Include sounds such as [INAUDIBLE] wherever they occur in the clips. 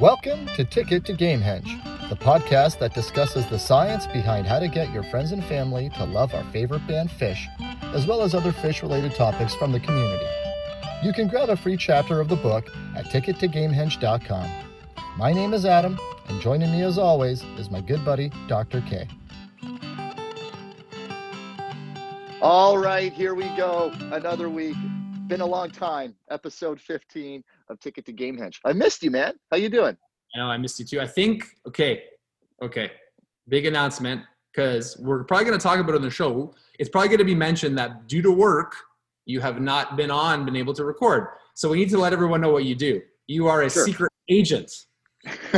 Welcome to Ticket to Gamehenge, the podcast that discusses the science behind how to get your friends and family to love our favorite band Phish, as well as other Phish related topics from the community. You can grab a free chapter of the book at tickettogamehenge.com. My name is Adam, and joining me as always is my good buddy, Dr. K. All right, here we go. Another week. Been a long time. Episode 15 of Ticket to Gamehenge. I missed you, man. How you doing? I know I missed you too. I think okay, okay. Big announcement because we're probably going to talk about it on the show. It's probably going to be mentioned that due to work, you have not been on, been able to record. So we need to let everyone know what you do. You are a sure. secret agent. [LAUGHS]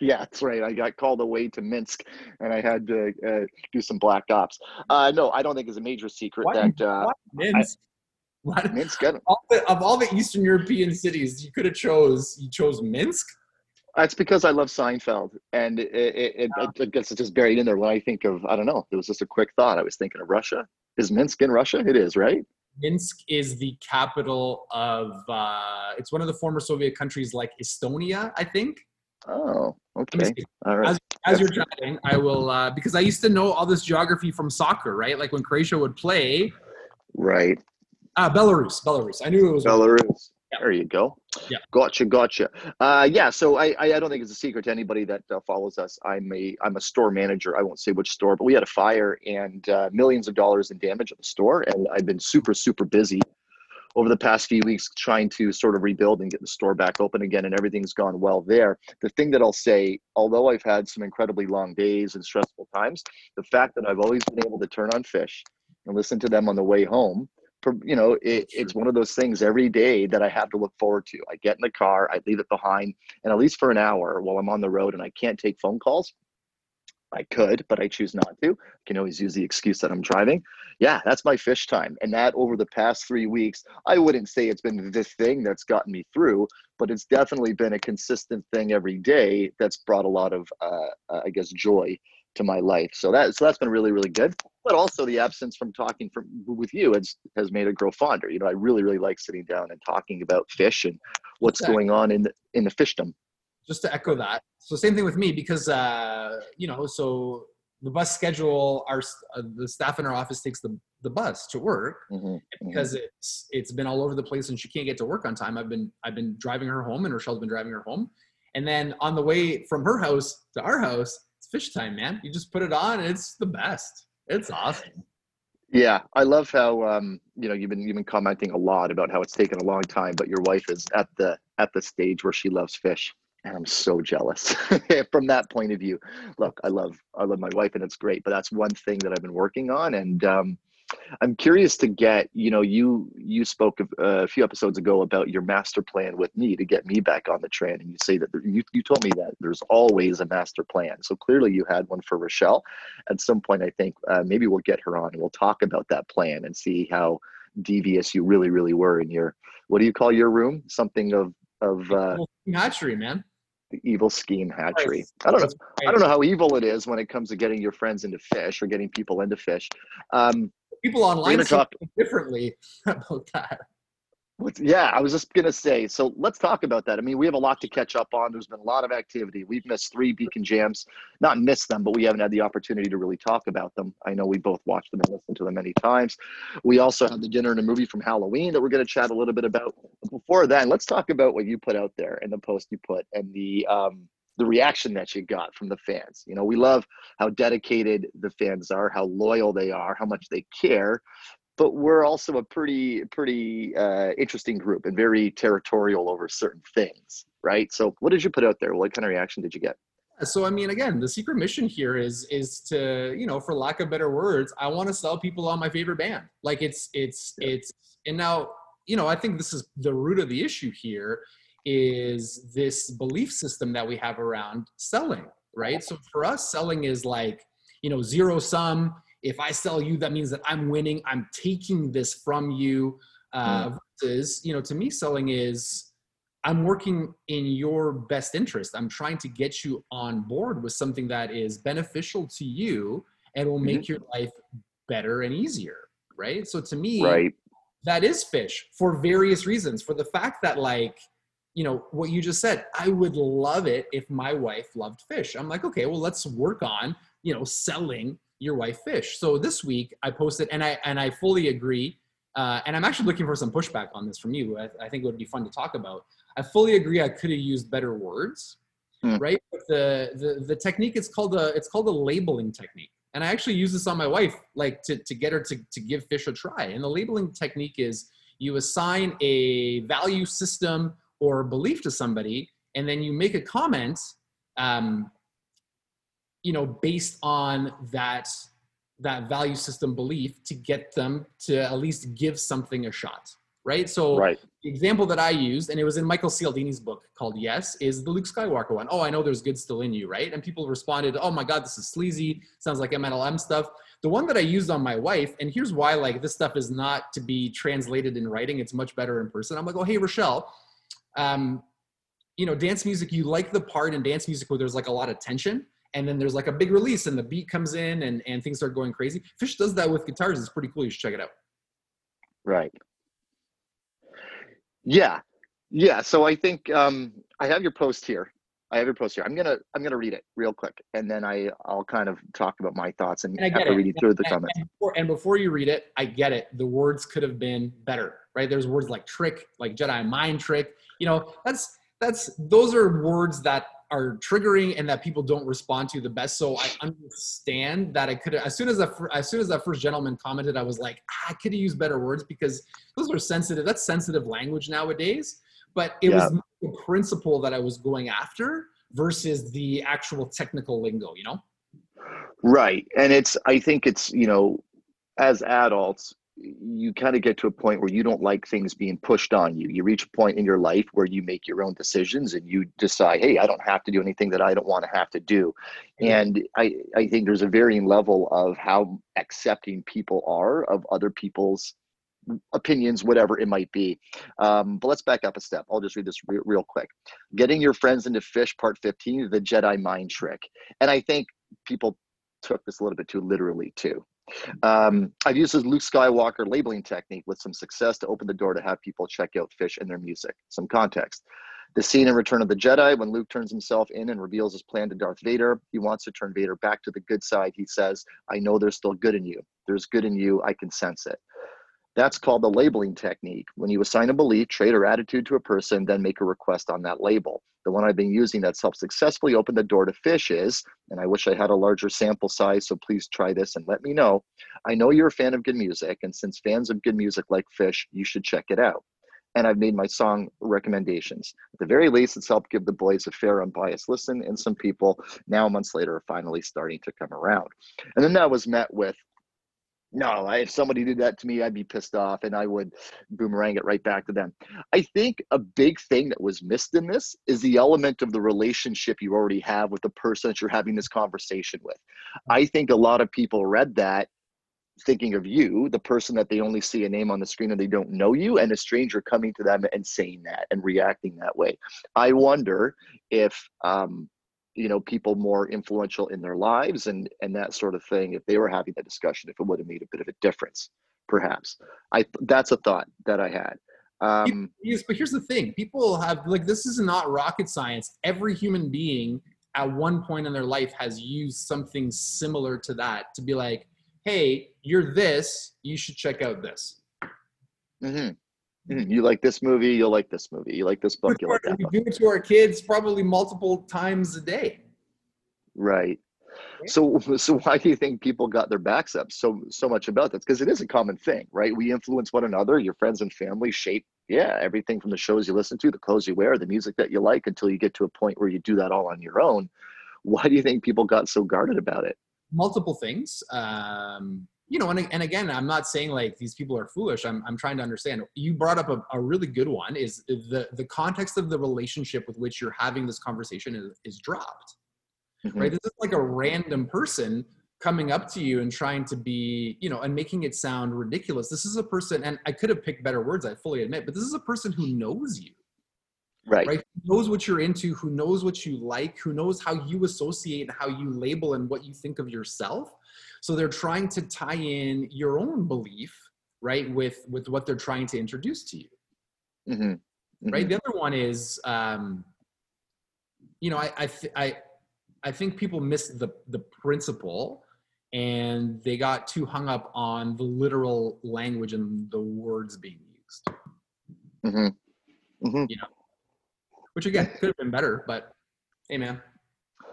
yeah, that's right. I got called away to Minsk, and I had to uh, do some black ops. Uh, no, I don't think it's a major secret what? that uh, what? Minsk. All the, of all the Eastern European cities, you could have chose. You chose Minsk. That's because I love Seinfeld, and it, it, it, I guess it's just buried in there. When I think of, I don't know, it was just a quick thought. I was thinking of Russia. Is Minsk in Russia? It is, right? Minsk is the capital of. Uh, it's one of the former Soviet countries, like Estonia, I think. Oh, okay. All right. As, as you're chatting, I will uh, because I used to know all this geography from soccer, right? Like when Croatia would play. Right. Ah, Belarus, Belarus. I knew it was Belarus. Yeah. There you go. Yeah. Gotcha, gotcha. Uh, yeah. So I, I don't think it's a secret to anybody that uh, follows us. I'm a I'm a store manager. I won't say which store, but we had a fire and uh, millions of dollars in damage at the store, and I've been super super busy over the past few weeks trying to sort of rebuild and get the store back open again, and everything's gone well there. The thing that I'll say, although I've had some incredibly long days and stressful times, the fact that I've always been able to turn on Phish and listen to them on the way home you know it, it's one of those things every day that i have to look forward to. I get in the car i leave it behind and at least for an hour while i'm on the road and i can't take phone calls i could but i choose not to. I can always use the excuse that i'm driving. Yeah that's my Phish time and that over the past three weeks i wouldn't say it's been the thing that's gotten me through but it's definitely been a consistent thing every day that's brought a lot of uh, uh i guess joy to my life. So that so that's been really really good. But also the absence from talking from with you has has made it grow fonder. You know, I really really like sitting down and talking about Phish and what's exactly. going on in the in the Phishdom. Just to echo that. So same thing with me because uh, you know so the bus schedule our uh, the staff in our office takes the the bus to work mm-hmm. because mm-hmm. it's it's been all over the place and she can't get to work on time i've been i've been driving her home and rochelle's been driving her home and then on the way from her house to our house Phish time, man. You just put it on, it's the best. It's awesome. Yeah, I love how um, you know you've been you've been commenting a lot about how it's taken a long time, but your wife is at the at the stage where she loves Phish, and I'm so jealous [LAUGHS] from that point of view. Look, I love I love my wife, and it's great, but that's one thing that I've been working on, and um, I'm curious to get, you know, you you spoke of, uh, a few episodes ago about your master plan with me to get me back on the train, and you say that there, you you told me that there's always a master plan. So clearly you had one for Rochelle. At some point, I think uh, maybe we'll get her on and we'll talk about that plan and see how devious you really really were in your what do you call your room? Something of of uh, hatchery, man the evil scheme hatchery. I don't know. I don't know how evil it is when it comes to getting your friends into Phish or getting people into Phish. Um, people online talk differently [LAUGHS] about that. Yeah, I was just gonna say. So let's talk about that. I mean, we have a lot to catch up on. There's been a lot of activity. We've missed three Beacon Jams, not missed them, but we haven't had the opportunity to really talk about them. I know we both watched them and listened to them many times. We also had the dinner and a movie from Halloween that we're gonna chat a little bit about. before then, let's talk about what you put out there and the post you put and the um, the reaction that you got from the fans. You know, we love how dedicated the fans are, how loyal they are, how much they care. But we're also a pretty, pretty uh, interesting group and very territorial over certain things, right? So, what did you put out there? What kind of reaction did you get? So, I mean, again, the secret mission here is is to, you know, for lack of better words, I want to sell people on my favorite band. Like it's, it's, yeah. it's, and now, you know, I think this is the root of the issue here is this belief system that we have around selling, right? So for us, selling is like, you know, zero sum. If I sell you, that means that I'm winning. I'm taking this from you. Uh, mm. Versus, you know, to me, selling is I'm working in your best interest. I'm trying to get you on board with something that is beneficial to you and will make mm-hmm. your life better and easier, right? So to me, right. that is Phish for various reasons. For the fact that like you know what you just said i would love it if my wife loved Phish. I'm like okay well let's work on you know selling your wife Phish. So this week i posted and i and i fully agree uh, and i'm actually looking for some pushback on this from you. I, I think it would be fun to talk about. I fully agree i could have used better words Hmm. right? But the, the the technique it's called a it's called a labeling technique. And i actually use this on my wife like to, to get her to, to give Phish a try. And the labeling technique is you assign a value system or belief to somebody and then you make a comment um, you know based on that that value system belief to get them to at least give something a shot right? So Right. the example that i used and it was in michael cialdini's book called yes is the luke skywalker one. Oh, i know there's good still in you right? And people responded oh my god this is sleazy. Sounds like mlm stuff. The one that i used on my wife and here's why like this stuff is not to be translated in writing. It's much better in person. I'm like oh hey rochelle um, you know dance music you like the part in dance music where there's like a lot of tension and then there's like a big release and the beat comes in and, and things start going crazy Phish does that with guitars it's pretty cool you should check it out Right. Yeah. Yeah. So I think um, I have your post here. I have your post here. I'm gonna I'm gonna read it real quick, and then I I'll kind of talk about my thoughts and, And after it. reading through the and, comments. and before, and before you read it i get it the words could have been better right there's words like trick like jedi mind trick you know that's that's those are words that are triggering and that people don't respond to the best. So i understand that i could as soon as fir- as soon as that first gentleman commented i was like ah, i could have used better words because those are sensitive that's sensitive language nowadays. But it was the principle that i was going after versus the actual technical lingo you know? Right. And it's, I think it's, you know, as adults, you kind of get to a point where you don't like things being pushed on you. You reach a point in your life where you make your own decisions and you decide, hey, I don't have to do anything that I don't want to have to do. And I, I think there's a varying level of how accepting people are of other people's opinions, whatever it might be. Um, but let's back up a step. I'll just read this re- real quick. Getting your friends into Phish, part 15, the Jedi mind trick. And I think people took this a little bit too literally too. Um, I've used this Luke Skywalker labeling technique with some success to open the door to have people check out Phish and their music. Some context. The scene in Return of the Jedi, when Luke turns himself in and reveals his plan to Darth Vader, he wants to turn Vader back to the good side. He says, I know there's still good in you. There's good in you. I can sense it. That's called the labeling technique. When you assign a belief, trait, or attitude to a person, then make a request on that label. The one I've been using that's helped successfully open the door to Phish is, and I wish I had a larger sample size, so please try this and let me know. I know you're a fan of good music, and since fans of good music like Phish, you should check it out. And I've made my song recommendations. At the very least, it's helped give the boys a fair, unbiased listen, and some people now, months later, are finally starting to come around. And then that was met with, no, if somebody did that to me, I'd be pissed off and I would boomerang it right back to them. I think a big thing that was missed in this is the element of the relationship you already have with the person that you're having this conversation with. I think a lot of people read that thinking of you, the person that they only see a name on the screen and they don't know you, and a stranger coming to them and saying that and reacting that way. I wonder if um, you know people more influential in their lives and and that sort of thing if they were having that discussion if it would have made a bit of a difference perhaps i that's a thought that i had um Yes, but here's the thing: people have like this is not rocket science. Every human being at one point in their life has used something similar to that to be like, "Hey, you're this. You should check out this." mhm, mhm. You like this movie you'll like this movie. You like this book you like that we do it to our kids probably multiple times a day. right. So [LAUGHS] so why do you think people got their backs up so so much about this? Because it is a common thing right? We influence one another your friends and family shape yeah everything from the shows you listen to the clothes you wear the music that you like until you get to a point where you do that all on your own. Why do you think people got so guarded about it? Multiple things. Um, you know, and, and again, I'm not saying like these people are foolish. I'm, I'm trying to understand. You brought up a, a really good one is the, the context of the relationship with which you're having this conversation is, is dropped, Mhm. right? This is like a random person coming up to you and trying to be, you know, and making it sound ridiculous. This is a person, and I could have picked better words, I fully admit, but this is a person who knows you right right who knows what you're into who knows what you like who knows how you associate and how you label and what you think of yourself so they're trying to tie in your own belief right with with what they're trying to introduce to you hmm right? Mhm. The other one is, um, you know, I I, th- I I think people miss the the principle, and they got too hung up on the literal language and the words being used, Mm-hmm. Mm-hmm. You know, which again could have been better. But hey, man,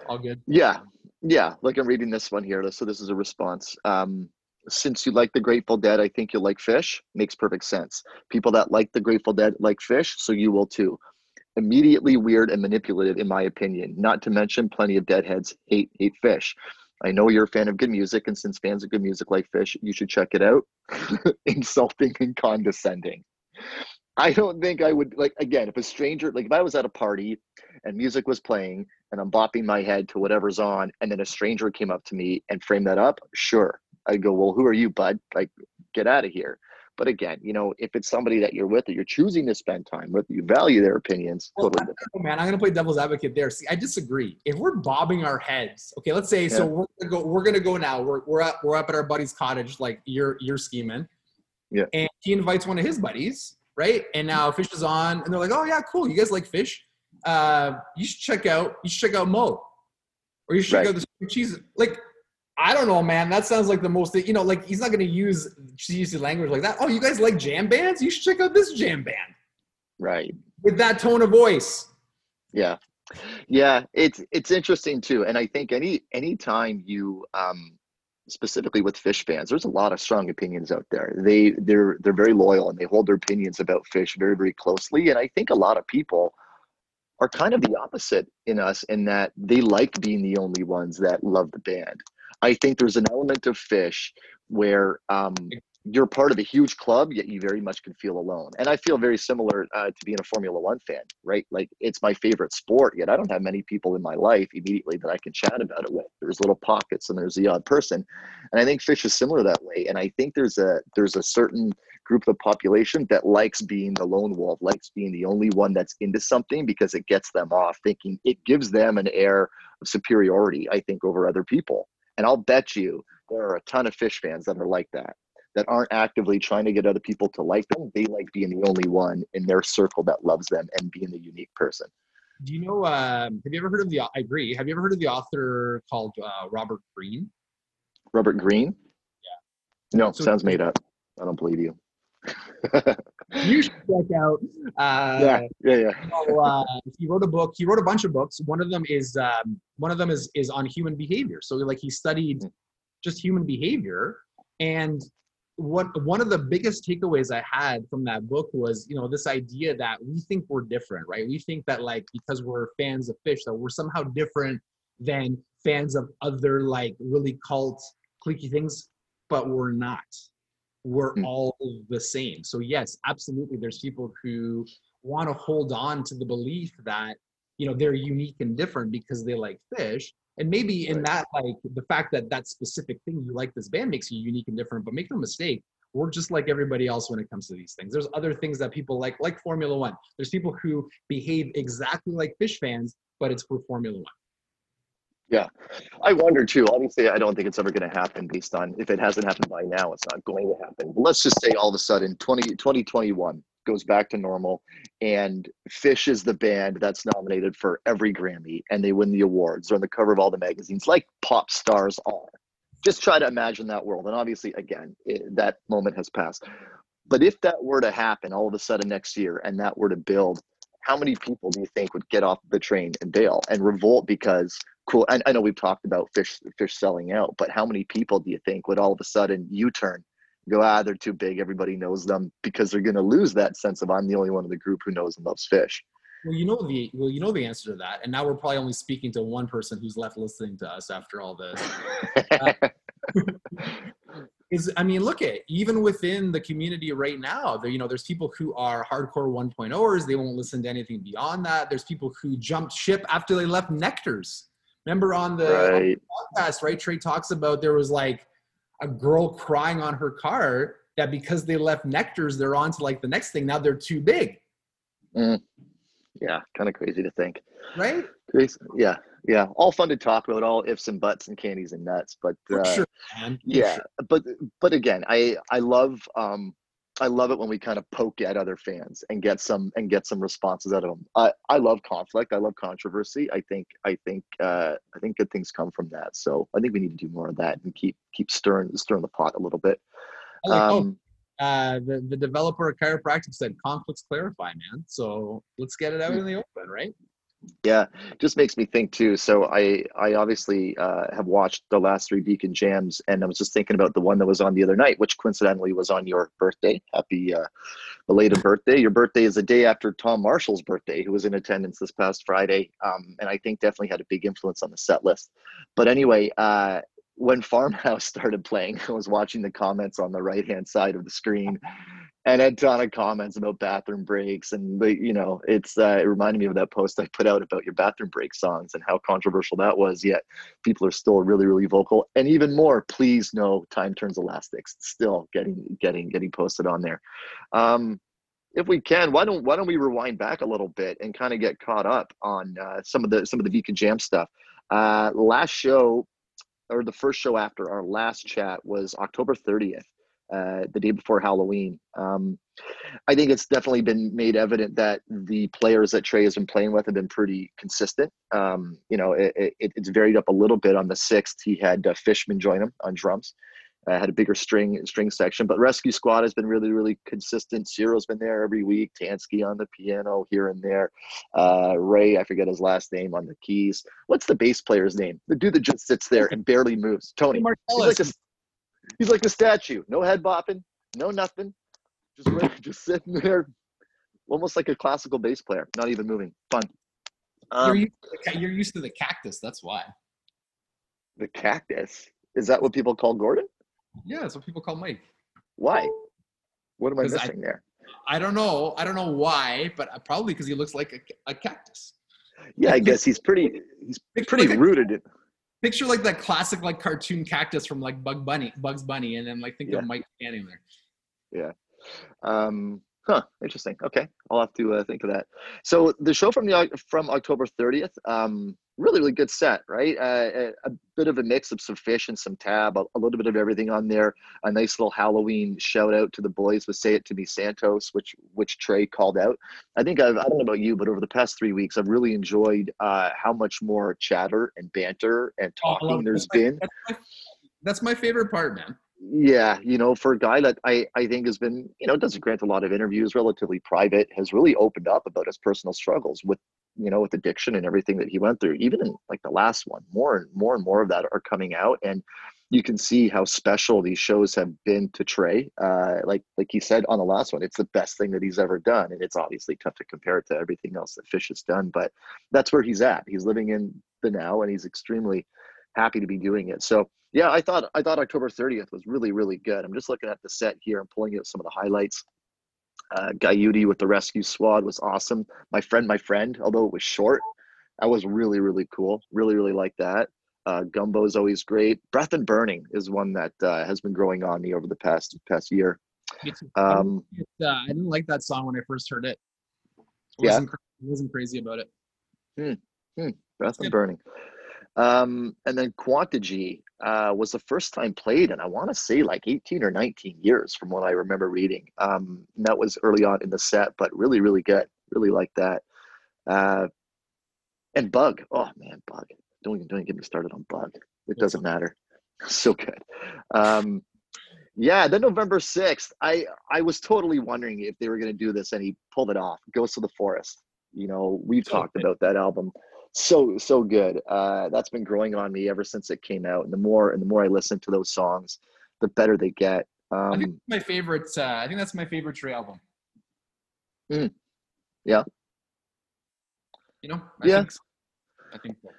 all good. Yeah, yeah. Like I'm reading this one here. So this is a response. Um, since you like the Grateful Dead, I think you'll like Phish. Makes perfect sense. People that like the Grateful Dead like Phish, so you will too. Immediately weird and manipulative, in my opinion. Not to mention, plenty of deadheads hate hate Phish. I know you're a fan of good music, and since fans of good music like Phish, you should check it out. [LAUGHS] Insulting and condescending. I don't think I would like again if a stranger like if I was at a party and music was playing and I'm bopping my head to whatever's on, and then a stranger came up to me and framed that up, sure. I'd go, well, who are you, bud? Like, get out of here. But again, you know, if it's somebody that you're with that you're choosing to spend time with, you value their opinions, Well, totally know, man, I'm gonna play devil's advocate there. See, I disagree. If we're bobbing our heads, okay, let's say so we're gonna go. We're gonna go now. We're we're up we're up at our buddy's cottage, like you're you're scheming. Yeah. And he invites one of his buddies, right? And now Phish is on, and they're like, "Oh yeah, cool. You guys like Phish? Uh, you should check out. You should check out Mo, or you should check Right. out the cheese." Like, I don't know, man. That sounds like the most. You know, like he's not gonna use cheesy language like that. Oh, you guys like jam bands? You should check out this jam band Right. with that tone of voice. Yeah. Yeah. It's it's interesting too. And I think any anytime you um specifically with Phish fans, there's a lot of strong opinions out there. They they're they're very loyal and they hold their opinions about Phish very, very closely. And I think a lot of people are kind of the opposite in us in that they like being the only ones that love the band. I think there's an element of Phish where um, you're part of a huge club, yet you very much can feel alone. And I feel very similar uh, to being a Formula One fan, right? Like it's my favorite sport, yet I don't have many people in my life immediately that I can chat about it with. There's little pockets and there's the odd person. And I think Phish is similar that way. And I think there's a there's a certain group of the population that likes being the lone wolf, likes being the only one that's into something because it gets them off thinking it gives them an air of superiority, I think, over other people. And I'll bet you there are a ton of Phish fans that are like that, that aren't actively trying to get other people to like them. They like being the only one in their circle that loves them and being the unique person. Do you know? Um, have you ever heard of the? I agree. Have you ever heard of the author called uh, Robert Greene? Robert Green? Yeah. No, So- sounds made up. I don't believe you. [LAUGHS] You should check out. Uh, yeah, yeah, yeah. so, uh, he wrote a book. He wrote a bunch of books. One of them is um, one of them is is on human behavior. So like he studied just human behavior, and what one of the biggest takeaways I had from that book was you know this idea that we think we're different, right? We think that like because we're fans of Phish that we're somehow different than fans of other like really cult cliquey things, but we're not we're Mm. all the same. So yes, absolutely. There's people who want to hold on to the belief that you know they're unique and different because they like Phish, and maybe in that like the fact that that specific thing you like this band makes you unique and different. But make no mistake, we're just like everybody else when it comes to these things. There's other things that people like, like Formula One. There's people who behave exactly like Phish fans, but it's for Formula One. Yeah. I wonder too. Obviously, I don't think it's ever going to happen based on if it hasn't happened by now, it's not going to happen. But let's just say all of a sudden 20, 2021 goes back to normal and Phish is the band that's nominated for every Grammy and they win the awards. They're on the cover of all the magazines like pop stars are. Just try to imagine that world. And obviously, again, it, that moment has passed. But if that were to happen all of a sudden next year and that were to build, how many people do you think would get off the train and bail and revolt because cool I, I know we've talked about Phish Phish selling out but how many people do you think would all of a sudden u-turn go ah they're too big everybody knows them because they're going to lose that sense of i'm the only one in the group who knows and loves Phish Well, you know the well, you know the answer to that, and now we're probably only speaking to one person who's left listening to us after all this. is I mean, look at even within the community right now, there you know, there's people who are hardcore 1.0ers. They won't listen to anything beyond that. There's people who jumped ship after they left Nectar's. Remember on the, on the podcast, right? Trey talks about there was like a girl crying on her car that because they left Nectar's, they're on to like the next thing. Now they're too big, yeah kind of crazy to think right? Crazy. yeah yeah all fun to talk about all ifs and buts and candies and nuts but uh, sure, yeah sure. but but again i i love um I love it when we kind of poke at other fans and get some and get some responses out of them. I I love conflict. I love controversy. I think I think uh, I think good things come from that. So I think we need to do more of that and keep keep stirring stirring the pot a little bit. Like, um, oh, uh, the the developer of chiropractic said conflicts clarify, man. So let's get it out in the open, right? Yeah, just makes me think too. So I I obviously uh, have watched the last three Beacon Jams, and I was just thinking about the one that was on the other night, which coincidentally was on your birthday. Happy uh, belated birthday! Your birthday is the day after Tom Marshall's birthday, who was in attendance this past Friday, um, and I think definitely had a big influence on the set list. But anyway, uh, when Farmhouse [LAUGHS] started playing, I was watching the comments on the right hand side of the screen, and had ton of comments about bathroom breaks and you know it's uh, it reminded me of that post i put out about your bathroom break songs and how controversial that was yet people are still really really vocal. And even more please no time turns elastics still getting getting getting posted on there. Um, if we can why don't why don't we rewind back a little bit and kind of get caught up on uh, some of the some of the Beacon Jam stuff? Uh, last show or the first show after our last chat was october 30th uh, the day before Halloween. Um, I think it's definitely been made evident that the players that Trey has been playing with have been pretty consistent. Um, you know, it, it, it's varied up a little bit. On the sixth, he had uh, Fishman join him on drums. Uh, had a bigger string string section, but Rescue Squad has been really really consistent. Ciro's been there every week. Tansky on the piano here and there. Uh, Ray, I forget his last name on the keys. What's the bass player's name? The dude that just sits there and barely moves. Tony. He's like a, he's like a statue. No head bopping, no nothing. Just [LAUGHS] just sitting there, almost like a classical bass player, not even moving. Fun. Um, you're, used the, you're used to the cactus. That's why. The cactus is that what people call Gordon? Yeah, that's what people call Mike. Why? What am I missing I, there? I don't know. I don't know why, but uh, probably because he looks like a, a cactus. Yeah, I guess he's pretty. He's pretty like rooted in picture like that classic like cartoon cactus from like Bug Bunny, Bugs Bunny, and then like think yeah. of Mike standing there. Yeah. Um, huh. Interesting. Okay, I'll have to uh, think of that. So the show from the from October 30th. Um, really really good set right? Uh, a, a, bit of a mix of some Phish and some tab a, a, little bit of everything on there. A nice little halloween shout out to the boys with say it to me santos which which trey called out. I think I've, i don't know about you but over the past three weeks i've really enjoyed uh, how much more chatter and banter and oh, talking oh, there's that's been. that's, my, that's my favorite part man. Yeah, you know, for a guy that I, I think has been, you know, doesn't grant a lot of interviews, relatively private, has really opened up about his personal struggles with you know with addiction and everything that he went through even in like the last one more and more and more of that are coming out and you can see how special these shows have been to Trey. Uh, like like he said on the last one, it's the best thing that he's ever done, and it's obviously tough to compare it to everything else that Phish has done. But that's where he's at. He's living in the now, and he's extremely happy to be doing it. So yeah, I thought I thought October 30th was really really good. I'm just looking at the set here and pulling out some of the highlights. Uh, Guyute with the rescue squad was awesome. My friend, my friend, although it was short, that was really, really cool. Really, really like that. Uh, Gumbo is always great. Breath and Burning is one that uh, has been growing on me over the past past year. Um, uh, I didn't like that song when I first heard it. I wasn't, yeah, wasn't crazy about it. Hmm. Hmm. Breath and Burning. Um, and then Quantegy uh, was the first time played, and I want to say like 18 or 19 years from what I remember reading. Um, that was early on in the set, but really, really good. Really like that. Uh, and Bug, oh man, Bug. Don't even don't even get me started on Bug. It doesn't matter. [LAUGHS] So good. Um, yeah, then November 6th, I I was totally wondering if they were going to do this, and he pulled it off. Ghost of the Forest. You know, we've talked about that album so so good. Uh, that's been growing on me ever since it came out. And the more and the more I listen to those songs, the better they get. Um, I think my favorite. Uh, I think that's my favorite Trey album. Mm, yeah. You know. I yeah. Think so. I think. So.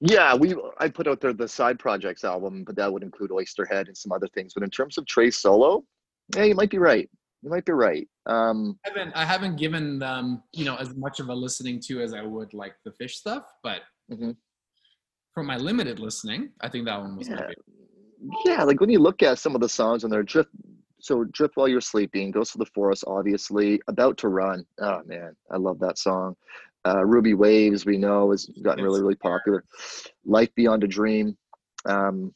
Yeah, we I put out there the side projects album, but that would include Oysterhead and some other things. But in terms of Trey solo, yeah, you might be right you might be right. Um, I haven't I haven't given them you know as much of a listening to as I would like the Phish stuff, but mm-hmm. from my limited listening, I think that one was yeah. Yeah, like when you look at some of the songs on there, drift. So drift while you're sleeping, Ghosts of the Forest, obviously. About to run. Oh man, I love that song. Uh, Ruby Waves, we know, has gotten really really popular. Life Beyond a Dream. Um,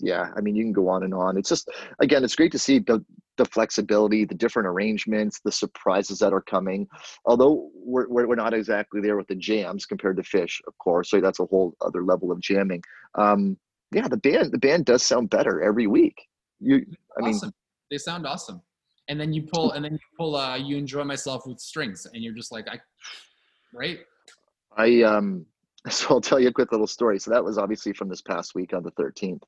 yeah, I mean, you can go on and on. It's just, again, it's great to see the the flexibility, the different arrangements, the surprises that are coming. Although we're, we're not exactly there with the jams compared to Phish, of course, so that's a whole other level of jamming. Um, yeah, the band the band does sound better every week. You, I awesome. mean, they sound awesome. And then you pull, and then you pull, uh, you enjoy myself with strings, and you're just like, I, right? I um, [LAUGHS] so I'll tell you a quick little story. So that was obviously from this past week on the 13th.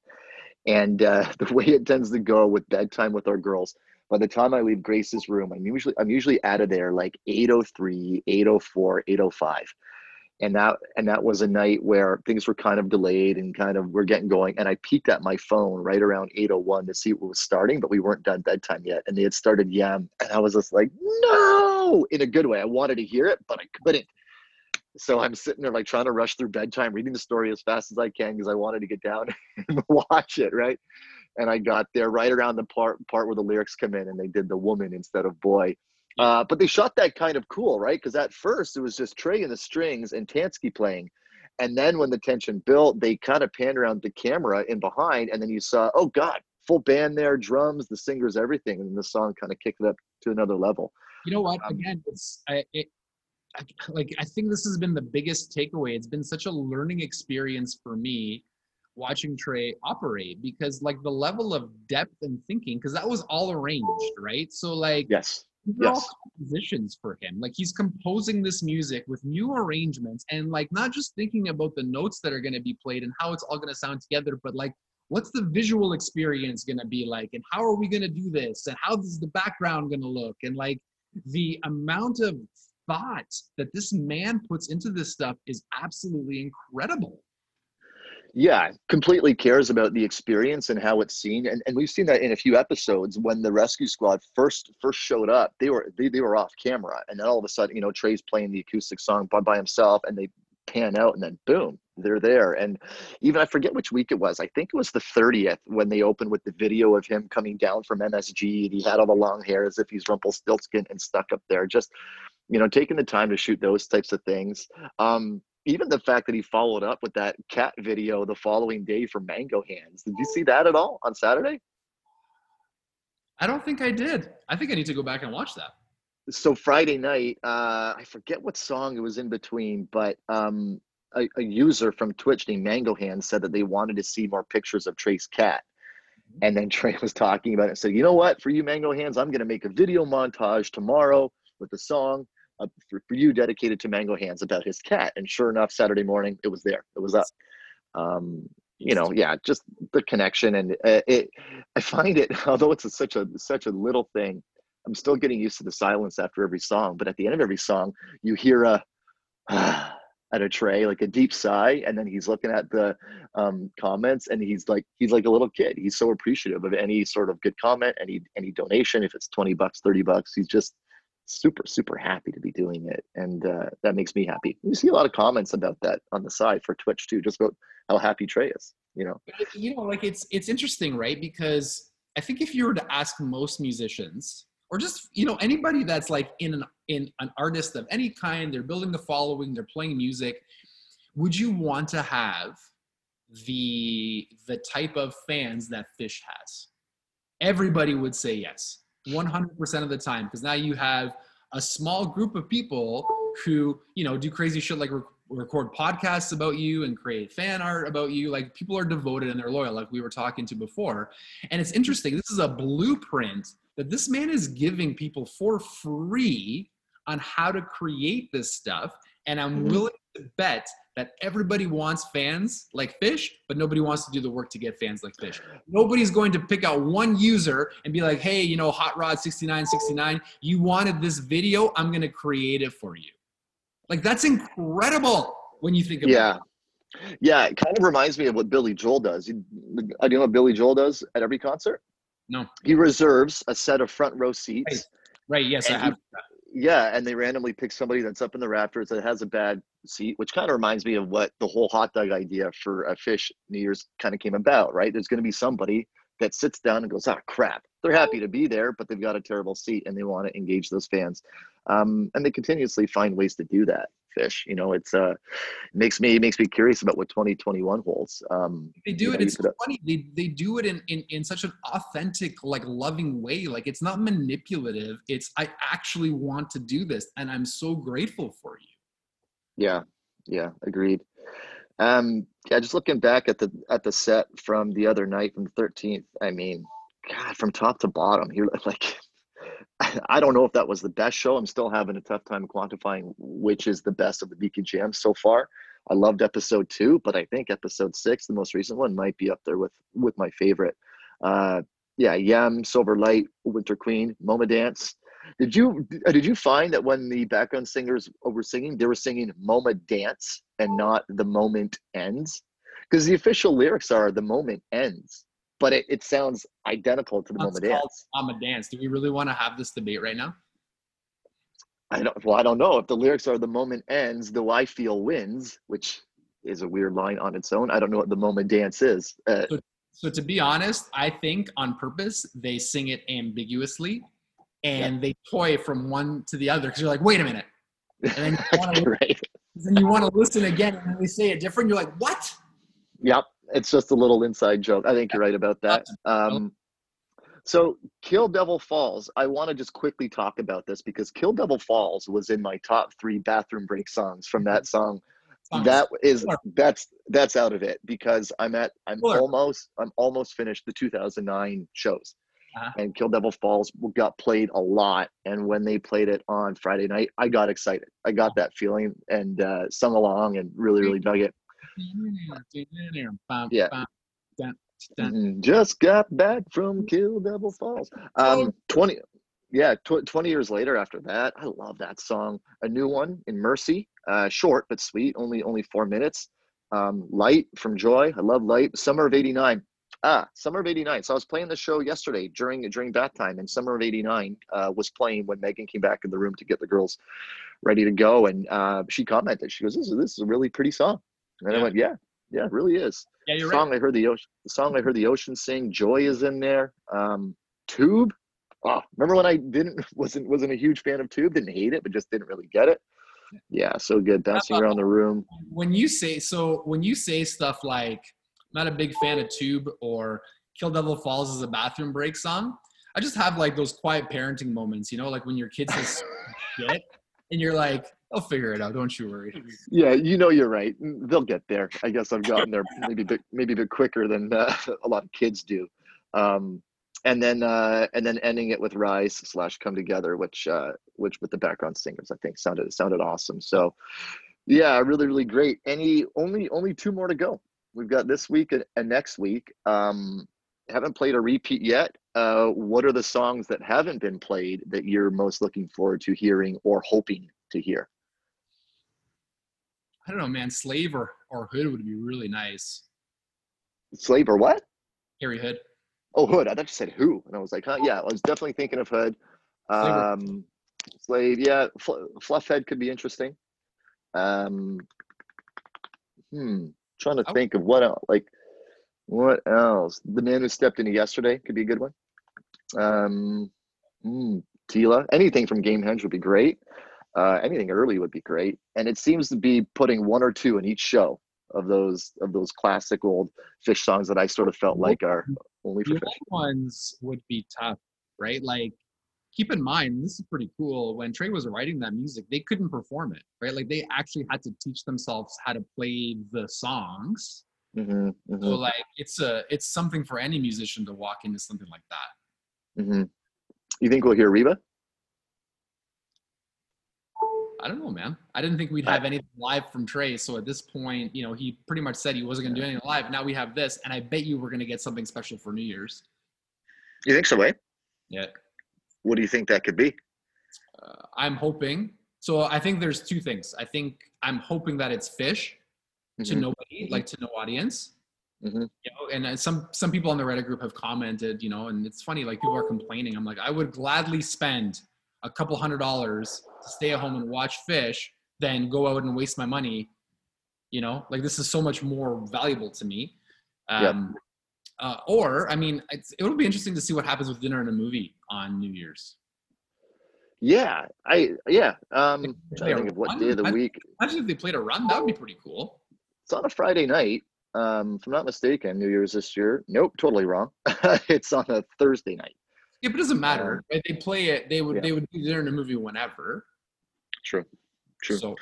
And uh, [LAUGHS] the way it tends to go with bedtime with our girls, by the time I leave Grace's room, I'm usually I'm usually out of there like 803, 804, 805. And that and that was a night where things were kind of delayed and kind of we're getting going. And I peeked at my phone right around 801 to see what was starting, but we weren't done bedtime yet. And they had started YEM. And I was just like, no, in a good way. I wanted to hear it, but I couldn't so I'm sitting there like trying to rush through bedtime, reading the story as fast as I can because I wanted to get down [LAUGHS] and watch it, right? And I got there right around the part part where the lyrics come in, and they did the woman instead of boy. Uh, but they shot that kind of cool, right? Because at first it was just Trey and the strings and Tansky playing, and then when the tension built, they kind of panned around the camera in behind, and then you saw, oh God, full band there, drums, the singers, everything, and the song kind of kicked it up to another level. You know what? Um, Again, it's I, it, like I think this has been the biggest takeaway. It's been such a learning experience for me watching Trey operate because like the level of depth and thinking because that was all arranged, right? So like yes. Yes. compositions for him. Like he's composing this music with new arrangements and like not just thinking about the notes that are going to be played and how it's all going to sound together, but like what's the visual experience going to be like and how are we going to do this and how is the background going to look and like the amount of thought that this man puts into this stuff is absolutely incredible. Yeah, completely cares about the experience and how it's seen, and, and we've seen that in a few episodes when the rescue squad first first showed up. They were they, they were off camera, and then all of a sudden, you know, Trey's playing the acoustic song by, by himself, and they pan out, and then boom, they're there. And even I forget which week it was. I think it was the 30th when they opened with the video of him coming down from MSG, and he had all the long hair as if he's Rumpelstiltskin and stuck up there. Just you know, taking the time to shoot those types of things. Um, even the fact that he followed up with that cat video the following day for Mango Hands. Did you see that at all on Saturday? I don't think I did. I think I need to go back and watch that. So Friday night, uh, I forget what song it was in between, but um, a, a, user from Twitch named Mango Hands said that they wanted to see more pictures of Trey's cat. And then [LAUGHS] Trey was talking about it and said, you know what, for you Mango Hands, I'm going to make a video montage tomorrow with the song uh, for, for, you dedicated to Mango Hands about his cat. And sure enough, Saturday morning it was there. It was up. Um, you know, yeah, just the connection and uh, it. I find it, [LAUGHS] although it's a, such a such a little thing, I'm still getting used to the silence after every song. But at the end of every song, you hear a. [SIGHS] at a Trey, like a deep sigh, and then he's looking at the um, comments, and he's like, he's like a little kid. He's so appreciative of any sort of good comment, any any donation, if it's twenty bucks, thirty bucks. He's just super super happy to be doing it and uh, that makes me happy. You see a lot of comments about that on the side for twitch too just about how happy trey is you know? You know like it's it's interesting right? Because i think if you were to ask most musicians or just you know anybody that's like in an in an artist of any kind they're building the following they're playing music would you want to have the the type of fans that Phish has? Everybody would say yes 100% of the time because now you have a small group of people who you know do crazy shit like rec- record podcasts about you and create fan art about you. Like people are devoted and they're loyal like we were talking to before. And it's interesting this is a blueprint that this man is giving people for free on how to create this stuff. And i'm mm-hmm. willing to bet that everybody wants fans like Phish, but nobody wants to do the work to get fans like Phish. Nobody's going to pick out one user and be like, hey, you know, Hot Rod 6969, you wanted this video, I'm going to create it for you. Like, that's incredible when you think about yeah. it. Yeah, Yeah, it kind of reminds me of what Billy Joel does. You, I do you know what Billy Joel does at every concert? No. He reserves a set of front row seats. Right, right yes, I have. Yeah, and they randomly pick somebody that's up in the rafters that has a bad seat, which kind of reminds me of what the whole hot dog idea for a Phish New Year's kind of came about, right? There's going to be somebody that sits down and goes, "Ah, crap." They're happy to be there, but they've got a terrible seat, and they want to engage those fans. Um, and they continuously find ways to do that Phish. You know, it's uh makes me makes me curious about what 2021 holds. Um, they do you it. know, It's so funny. They they do it in, in in such an authentic, like loving way. Like it's not manipulative. It's I actually want to do this, and I'm so grateful for you. Yeah, yeah, agreed. Um, yeah, just looking back at the at the set from the other night from the 13th. I mean, God, from top to bottom, you're [LAUGHS] like, I don't know if that was the best show. I'm still having a tough time quantifying which is the best of the Beacon Jam so far. I loved episode two, but I think episode six, the most recent one, might be up there with with my favorite. Uh, yeah, YEM, Silver Light, Winter Queen, Moma Dance. Did you did you find that when the background singers were singing, they were singing "Moma Dance" and not "The Moment Ends"? Because the official lyrics are "The Moment Ends," but it, it sounds identical to the That's Dance. Mama Dance. Do we really want to have this debate right now? I don't. Well, I don't know if the lyrics are "The Moment Ends," though I feel wins, which is a weird line on its own. I don't know what the moment dance is. Uh, So to be honest, I think on purpose they sing it ambiguously, and they toy from one to the other because you're like, wait a minute, and then you [LAUGHS] want to right. you want to listen again, and then they say it different. You're like, what? Yep, it's just a little inside joke. I think you're right about that. Um, so, Kill Devil Falls. I want to just quickly talk about this because Kill Devil Falls was in my top three bathroom break songs from that song. That is that's that's out of it because I'm at I'm almost I'm almost finished the 2009 shows. Uh-huh. And Kill Devil Falls got played a lot, and when they played it on Friday night, I got excited. I got that feeling and uh, sung along and really, really dug it. Yeah. Mhm. Just got back from Kill Devil Falls. Um, 20, yeah, tw- 20 years later after that, I love that song. A new one in Mercy, uh, short but sweet, only only four minutes. Um, Light from Joy, I love Light. Summer of '89. Ah, Summer of '89. So I was playing the show yesterday during during bath time, and Summer of '89 uh, was playing when Megan came back in the room to get the girls ready to go, and uh, she commented, she goes, "This is this is a really pretty song," and I Yeah. went, "Yeah, yeah, it really is." Yeah, you're song right. I heard the ocean, the song I heard the ocean sing. Joy is in there. Um, Tube. Oh, remember when I didn't [LAUGHS] wasn't wasn't a huge fan of Tube? Didn't hate it, but just didn't really get it. Yeah, so good. Bouncing around the room. When you say so, when you say stuff like "I'm "not a big fan of Tube" or "Kill Devil Falls" is a bathroom break song, I just have like those quiet parenting moments. You know, like when your kid says [LAUGHS] shit, and you're like, "I'll figure it out. Don't you worry." Yeah, you know you're right. They'll get there. I guess I've gotten there [LAUGHS] maybe a bit maybe a bit quicker than uh, [LAUGHS] a lot of kids do. Um, and then uh, and then ending it with Rise slash Come Together, which uh, which with the background singers I think sounded sounded awesome. So yeah, really really great. Any only only two more to go. We've got this week and, and next week. Um, haven't played a repeat yet. Uh, what are the songs that haven't been played that you're most looking forward to hearing or hoping to hear? I don't know, man. Slave or, or Hood would be really nice. Slave or what? Harry Hood. Oh, Hood. I thought you said who, and I was like, huh? Yeah, I was definitely thinking of Hood. Slave Um, Slave, yeah. Fl- Fluffhead could be interesting. Um, hmm. Trying to think of what else. Like, what else? The man who stepped into yesterday could be a good one. Um, hmm, Tela. Anything from Gamehenge would be great. Uh, anything early would be great. And it seems to be putting one or two in each show of those of those classic old Phish songs that I sort of felt like are only for Phish. ones would be tough, right? Like, keep in mind, this is pretty cool. When Trey was writing that music, they couldn't perform it, right? Like, they actually had to teach themselves how to play the songs. hmm So, like, it's a it's something for any musician to walk into something like that. Hmm You think we'll hear Reba? I don't know, man. I didn't think we'd have anything live from Trey. So at this point, you know, he pretty much said he wasn't going to do anything live. Now we have this, and I bet you we're going to get something special for New Year's. You think so, eh? Yeah. What do you think that could be? uh, I'm hoping. So I think there's two things. I think I'm hoping that it's Phish to Mhm. nobody, like to no audience. Mhm. You know, and uh, some some people on the Reddit group have commented, you know, and it's funny, like people are complaining. I'm like, I would gladly spend a couple hundred dollars to stay at home and watch Phish than go out and waste my money. You know, like this is so much more valuable to me. Yeah. Um, uh, or, I mean, it's, it would be interesting to see what happens with dinner and a movie on New Year's. Yeah, I yeah. Um, They trying play to a think of what day of the I- week. Imagine if they played a run. That would be pretty cool. It's on a Friday night. Um, if I'm not mistaken, New Year's this year. Nope, totally wrong. [LAUGHS] it's on a Thursday night. Yeah, but it doesn't matter. Right? They play it. They would. Yeah. They would do dinner in a movie whenever. True. True. So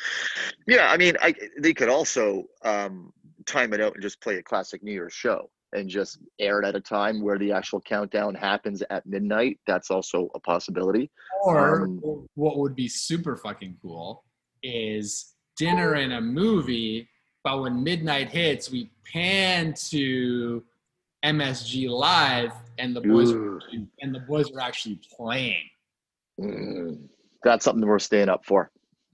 Yeah, I mean, I they could also um, time it out and just play a classic New Year's show and just air it at a time where the actual countdown happens at midnight. That's also a possibility. Or Um, what would be super fucking cool is dinner in a movie, but when midnight hits, we pan to MSG Live, and the boys and the boys are actually playing. Mm, that's something we're staying up for.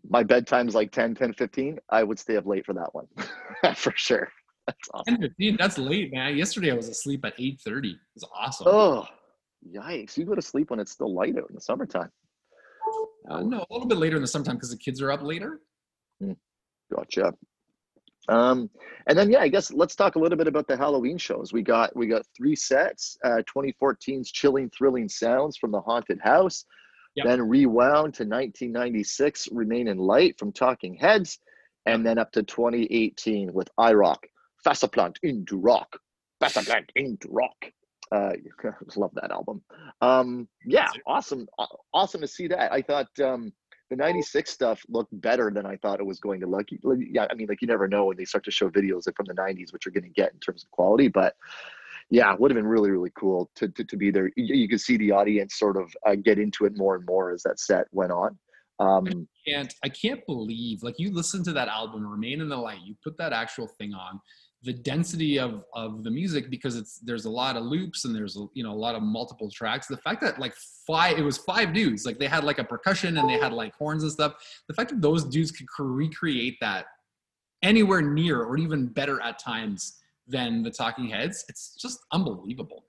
My bedtime's like 10, 10, 15. I would stay up late for that one [LAUGHS] for sure. That's awesome. 10 15, that's late, man. Yesterday I was asleep at 8:30. It was awesome. Oh, yikes. You go to sleep when it's still light out in the summertime. Uh, no, a little bit later in the summertime because the kids are up later. Gotcha. Um, and then yeah, I guess let's talk a little bit about the Halloween shows. We got we got three sets. Uh, 2014's chilling, thrilling sounds from the haunted house. Yep. Then rewound to 1996, Remain in Light from Talking Heads, and then up to 2018 with iRock, Fassaplant into Rock, Fassaplant into Rock. Uh, [LAUGHS] love that album. Um, yeah, awesome, awesome to see that. I thought um, the 96 stuff looked better than I thought it was going to look. Yeah, I mean, like you never know when they start to show videos from the 90s, what you're going to get in terms of quality. But yeah, it would have been really, really cool to, to, to be there. You, you could see the audience sort of uh, get into it more and more as that set went on. Um, And I can't believe, like, you listen to that album, Remain in the Light, you put that actual thing on, the density of of the music because it's there's a lot of loops and there's you know a lot of multiple tracks. The fact that like five, it was five dudes, like they had like a percussion and they had like horns and stuff. The fact that those dudes could recreate that anywhere near or even better at times than the Talking Heads, it's just unbelievable,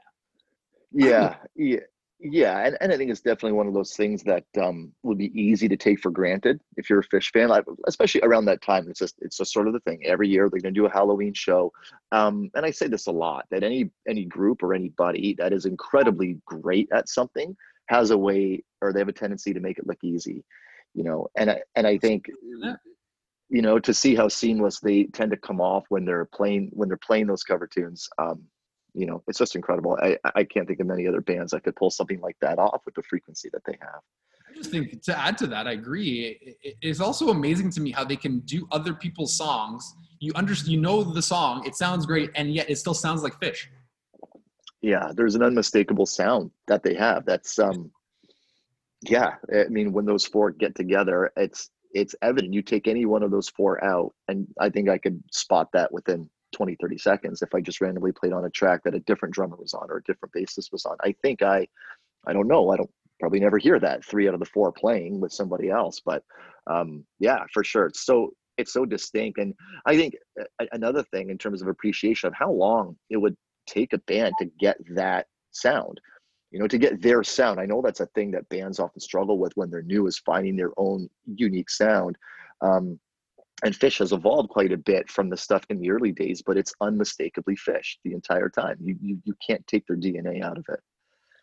man. yeah, yeah, yeah, and, and I think it's definitely one of those things that um, would be easy to take for granted if you're a Phish fan, like, especially around that time. It's just it's just sort of the thing. Every year they're going to do a Halloween show, um, and I say this a lot that any any group or anybody that is incredibly great at something has a way, or they have a tendency to make it look easy, you know. And I and I think you know to see how seamless they tend to come off when they're playing when they're playing those cover tunes um you know it's just incredible i i can't think of many other bands that could pull something like that off with the frequency that they have I just think to add to that, I agree. It- it- It's also amazing to me how they can do other people's songs. You understand, you know the song, it sounds great, and yet it still sounds like Phish. yeah there's an unmistakable sound that they have that's um yeah i mean when those four get together it's it's evident you take any one of those four out and i think i could spot that within 20 30 seconds if i just randomly played on a track that a different drummer was on or a different bassist was on. I think i i don't know i don't probably never hear that three out of the four playing with somebody else but um yeah for sure it's so it's so distinct and i think uh, another thing in terms of appreciation of how long it would take a band to get that sound you know to get their sound i know that's a thing that bands often struggle with when they're new is finding their own unique sound um, and Phish has evolved quite a bit from the stuff in the early days but it's unmistakably Phish the entire time. You you, you can't take their dna out of it.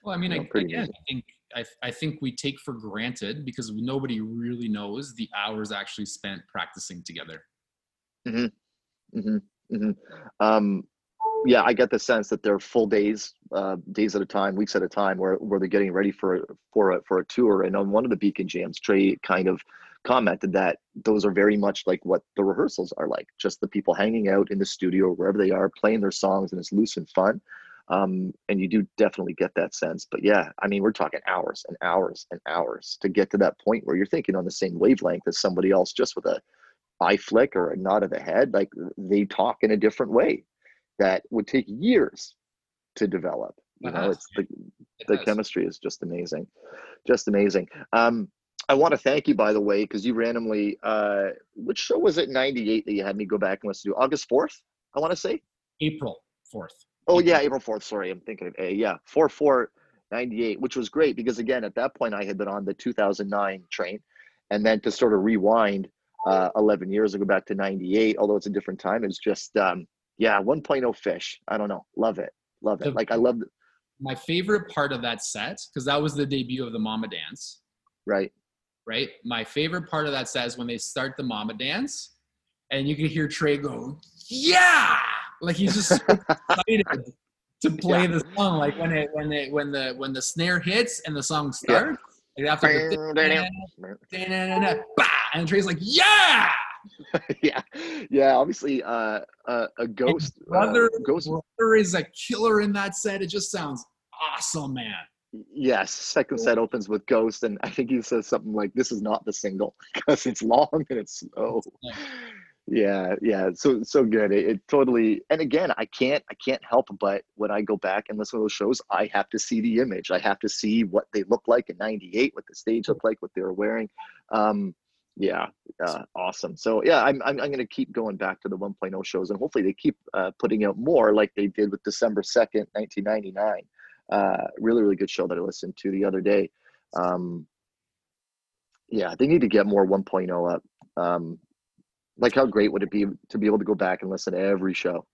Well, I mean, Yeah, I, pretty again, I think I, I think we take for granted because nobody really knows the hours actually spent practicing together. hmm hmm Um, yeah, I get the sense that they're full days, uh, days at a time, weeks at a time, where where they're getting ready for for a for a tour. And on one of the Beacon jams, Trey kind of commented that those are very much like what the rehearsals are like, just the people hanging out in the studio wherever they are, playing their songs, and it's loose and fun. Um, and you do definitely get that sense. But yeah, I mean, we're talking hours and hours and hours to get to that point where you're thinking on the same wavelength as somebody else, just with a eye flick or a nod of the head. Like they talk in a different way that would take years to develop. You know, it's the It the does. chemistry is just amazing, just amazing. Um, I want to thank you, by the way, because you randomly, uh, which show was it? '98 that you had me go back and listen to. August 4th, I want to say. April fourth. Oh yeah, April 4th. Sorry, I'm thinking of A. Yeah, 4 4 98, which was great because again, at that point, I had been on the 2009 train, and then to sort of rewind uh, 11 years ago back to 98, although it's a different time, it's just um, yeah, 1.0 Phish. I don't know, love it, love it. The- Like I love, My favorite part of that set because that was the debut of the Moma Dance. right? Right? My favorite part of that set is when they start the Moma Dance and you can hear Trey go, yeah! Like he's just so [LAUGHS] excited to play Yeah. the song. Like when it when it when the when the snare hits and the song starts, like after the and Trey's like, yeah! [LAUGHS] yeah, yeah. Obviously, uh, uh, a ghost. Uh, Brother, ghost. brother is a killer in that set. It just sounds awesome, man. Yes, second set opens with Ghost, and I think he says something like, "This is not the single [LAUGHS] because it's long and it's slow." Yeah. Yeah, so so good. It, it totally. And again, I can't I can't help but when I go back and listen to those shows, I have to see the image. I have to see what they look like in '98, what the stage looked like, what they were wearing. Um, yeah, uh, awesome. So yeah, I'm I'm, I'm going to keep going back to the 1.0 shows, and hopefully they keep uh, putting out more like they did with December 2nd, 1999 uh, really really good show that I listened to the other day. Um, yeah, they need to get more 1.0 up. Um, like how great would it be to be able to go back and listen to every show?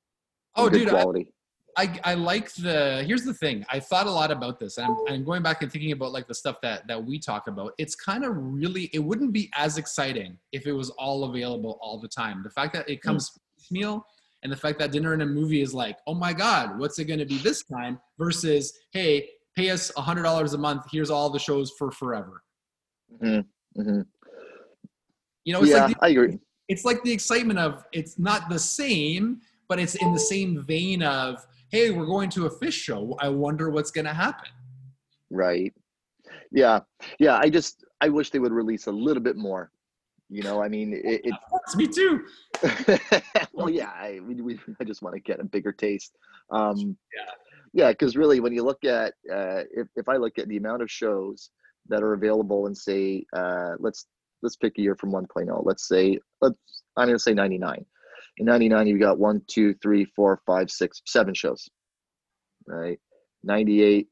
Oh, Good dude, I, quality. I, I like the here's the thing i thought a lot about this and I'm, I'm going back and thinking about like the stuff that that we talk about it's kind of really it wouldn't be as exciting if it was all available all the time the fact that it comes piecemeal and the fact that dinner and a movie is like oh my god what's it going to be this time versus hey pay us a hundred dollars a month here's all the shows for forever Mhm, mhm. you know it's Yeah, like the, I agree. it's like the excitement of it's not the same but it's in the same vein of hey we're going to a Phish show i wonder what's going to happen Right. Yeah, yeah. I just I wish they would release a little bit more. You know, I mean, it. it [LAUGHS] That's me too. [LAUGHS] well, yeah. I we, we I just want to get a bigger taste. Um, Yeah. Yeah, because really, when you look at uh, if if I look at the amount of shows that are available and say, uh, let's let's pick a year from 1.0. Let's say let's I'm going to say 99. In 99, you've got one, two, three, four, five, six, seven shows. Right. 98,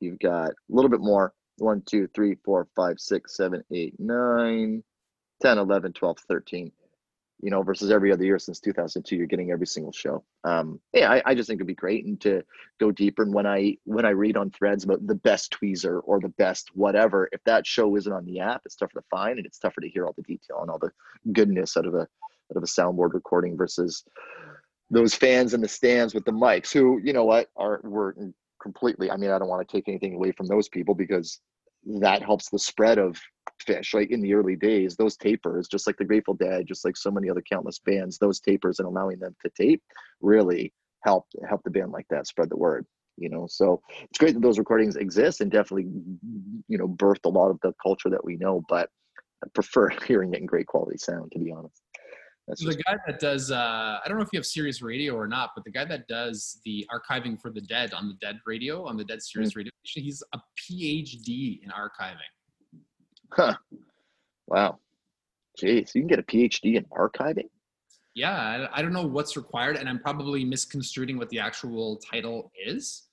you've got a little bit more. One, two, three, four, five, six, seven, eight, nine, 10, 11, 12, 13 you know, versus every other year since 2002, you're getting every single show. Um, yeah, I, I just think it'd be great and to go deeper. And when I when I read on threads about the best tweezer or the best whatever, if that show isn't on the app, it's tougher to find and it's tougher to hear all the detail and all the goodness out of a out of a soundboard recording versus those fans in the stands with the mics who, you know what, are were completely. I mean, I don't want to take anything away from those people because that helps the spread of Phish like in the early days those tapers just like the grateful dead just like so many other countless bands those tapers and allowing them to tape really helped help the band like that spread the word you know so it's great that those recordings exist and definitely you know birthed a lot of the culture that we know but i prefer [LAUGHS] hearing it in great quality sound to be honest that's So the guy that does, uh, I don't know if you have Sirius Radio or not, but the guy that does the archiving for the dead on the Dead Radio, on the Dead Mm. Sirius Radio he's a PhD in archiving. Huh wow jeez you can get a phd in archiving Yeah, I, don't know what's required, and I'm probably misconstruing what the actual title is,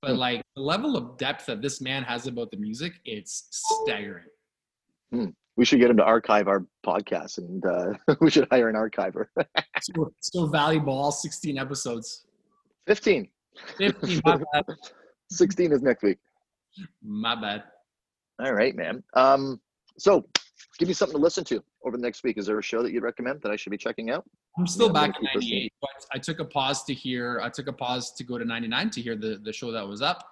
but Hmm. like the level of depth that this man has about the music, it's staggering. we should get him to archive our podcast and uh, [LAUGHS] we should hire an archiver [LAUGHS] so, so valuable, all 16 episodes. 15 15, my bad. [LAUGHS] 16 is next week My bad. All right, man. Um, so give me something to listen to over the next week. Is there a show that you'd recommend that I should be checking out? I'm still Yeah, back in keep listening. 98, but I took a pause to hear, I took a pause to go to 99 to hear the, the show that was up.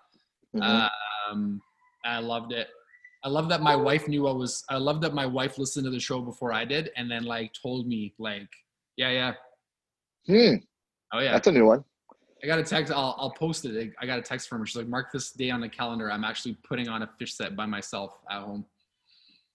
Mhm. Um, I loved it. I love that my wife knew I was, I love that my wife listened to the show before I did and then like told me like, yeah, yeah. Hmm, Oh yeah. that's a new one. I got a text. I'll, I'll post it. I got a text from her. She's like, mark this day on the calendar. I'm actually putting on a Phish set by myself at home.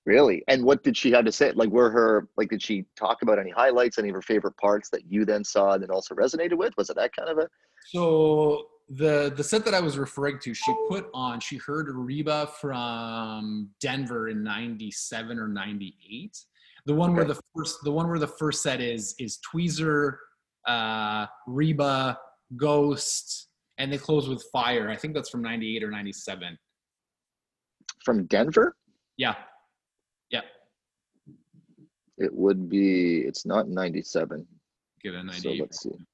Really? And what did she have to say? Like, were her like, did she talk about any highlights, any of her favorite parts that you then saw and then also resonated with? Was it that kind of a? So the the set that I was referring to, she put on. She heard Reba from Denver in '97 or '98. The one where the first the one where the first set is is Tweezer, uh, Reba, Ghost, and they close with Fire. I think that's from '98 or '97. From Denver? Yeah. It would be. It's not '97. Get a So 98. let's see.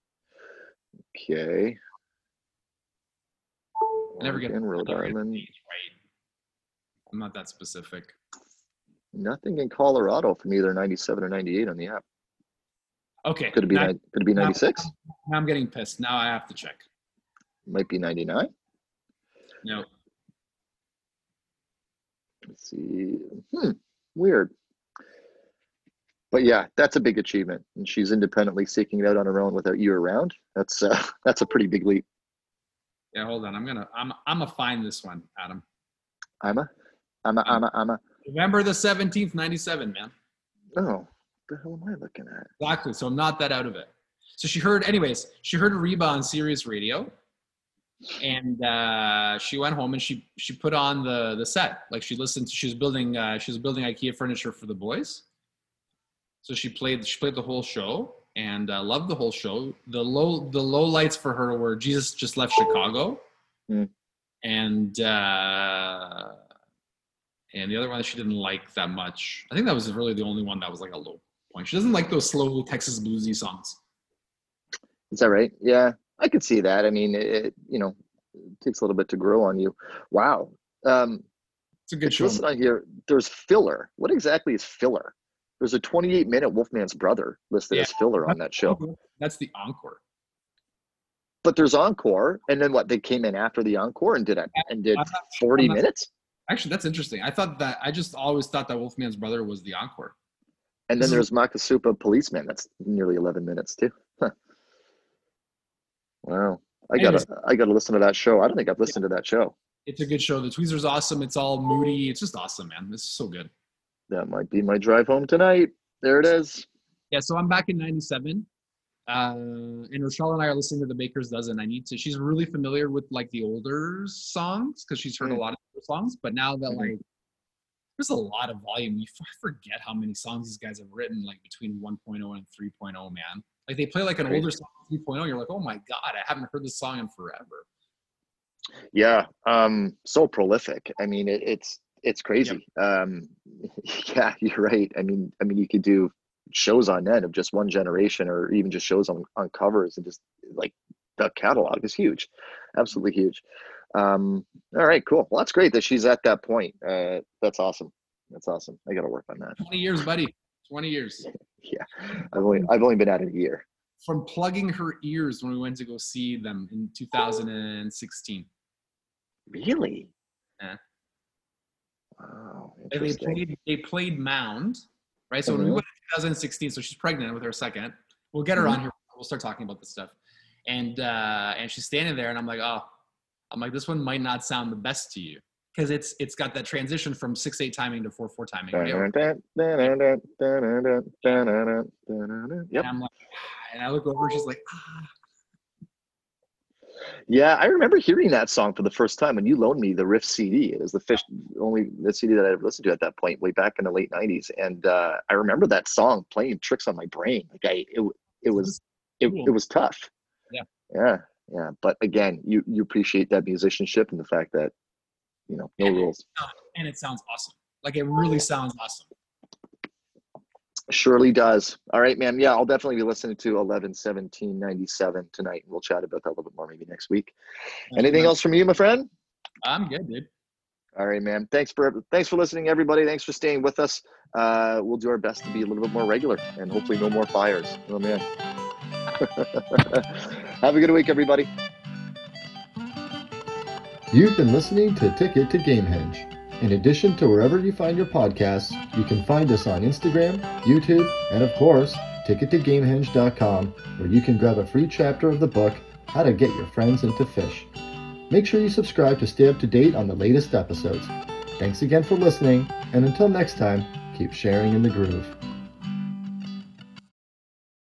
Okay. I never get Oregon, Rhode Island. right. I'm not that specific. Nothing in Colorado from either 97 or 98 on the app. Okay. Could it be now, could it be now- 96? now I'm getting pissed. Now I have to check. Might be 99. No. Let's see. Hmm, weird. But yeah, that's a big achievement, and she's independently seeking it out on her own without you around. That's uh, [LAUGHS] that's a pretty big leap. Yeah, hold on. I'm gonna I'm I'm gonna find this one, Adam. I'm a, I'm a, I'm a, I'm a. November the 17th, 97, man. Oh, the hell am I looking at? Exactly. So I'm not that out of it. So she heard, anyways, she heard Reba on Sirius Radio, and uh, she went home and she she put on the the set. Like she listened. She was building uh, she was building IKEA furniture for the boys. So she played she played the whole show and uh, loved the whole show. The low the low lights for her were Jesus just left Chicago, Hmm. and uh, and the other one that she didn't like that much. I think that was really the only one that was like a low point. She doesn't like those slow Texas bluesy songs. Is that right? Yeah, I could see that. I mean, it, you know, it takes a little bit to grow on you. Wow. Um, It's a good it's show. listed on here. There's filler. What exactly is filler? There's a 28 minute Wolfman's Brother listed Yeah. as filler on that show. That's the encore. But there's encore, and then what? They came in after the encore and did it and did not- 40 not- minutes, Actually, that's interesting. I thought that I just always thought that Wolfman's brother was the encore. and then there's Makisupa Policeman. That's nearly 11 minutes too. [LAUGHS] Huh. Wow. I gotta, I gotta listen to that show. I don't think I've listened to that show. It's a good show. The Tweezer's awesome. It's all moody. It's just awesome, man. This is so good. That might be my drive home tonight. There it is. Yeah, so I'm back in '97, uh, and Rochelle and I are listening to the Baker's Dozen. I need to. She's really familiar with like the older songs because she's heard a Mm. lot of songs. But now that Mhm. like there's a lot of volume, you f- forget how many songs these guys have written, like between 1.0 and 3.0. Man, like they play like an older song 3.0. You're like, oh my god, I haven't heard this song in forever. Yeah, um, so prolific. I mean, it, it's it's crazy. Um, [LAUGHS] yeah, you're right. I mean, I mean, you could do shows on end of just one generation, or even just shows on on covers, and just like the catalog is huge, absolutely huge. Um, all right, cool. Well, that's great that she's at that point. Uh, that's awesome. That's awesome. I got to work on that. 20 years, buddy. 20 years. [LAUGHS] Yeah, I've only I've only been at it a year. From plugging her ears when we went to go see them in 2016. Really? Yeah. Wow. They played they played Mound, right? So when we Mhm. went in 2016, so she's pregnant with her second. We'll get her Mhm. on here. We'll start talking about this stuff. And uh, and she's standing there, and I'm like, oh, I'm like, this one might not sound the best to you because it's it's got that transition from six eight timing to four four timing. right? Yep. And I'm like, and I look over, and she's like, ah. Yeah, I remember hearing that song for the first time when you loaned me the Rift CD. It was the Phish only the CD that I ever listened to at that point, way back in the late '90s. And uh, I remember that song playing tricks on my brain. Like I, it, it was, it, it was tough. Yeah. yeah, yeah. But again, you you appreciate that musicianship and the fact that you know no Yeah. rules. and it sounds awesome. Like it really sounds awesome. Surely does. All right, man. Yeah, I'll definitely be listening to 11 17 97 tonight. We'll chat about that a little bit more maybe next week. Anything else from you, my friend? I'm good, dude. All right, man. Thanks for thanks for listening, everybody. Thanks for staying with us. Uh, we'll do our best to be a little bit more regular and hopefully no more fires. Oh man. [LAUGHS] Have a good week, everybody. You've been listening to Ticket to Gamehenge. In addition to wherever you find your podcasts, you can find us on Instagram, YouTube, and of course, tickettogamehenge.com, where you can grab a free chapter of the book, How to Get Your Friends into Phish. Make sure you subscribe to stay up to date on the latest episodes. Thanks again for listening, and until next time, keep sharing in the groove.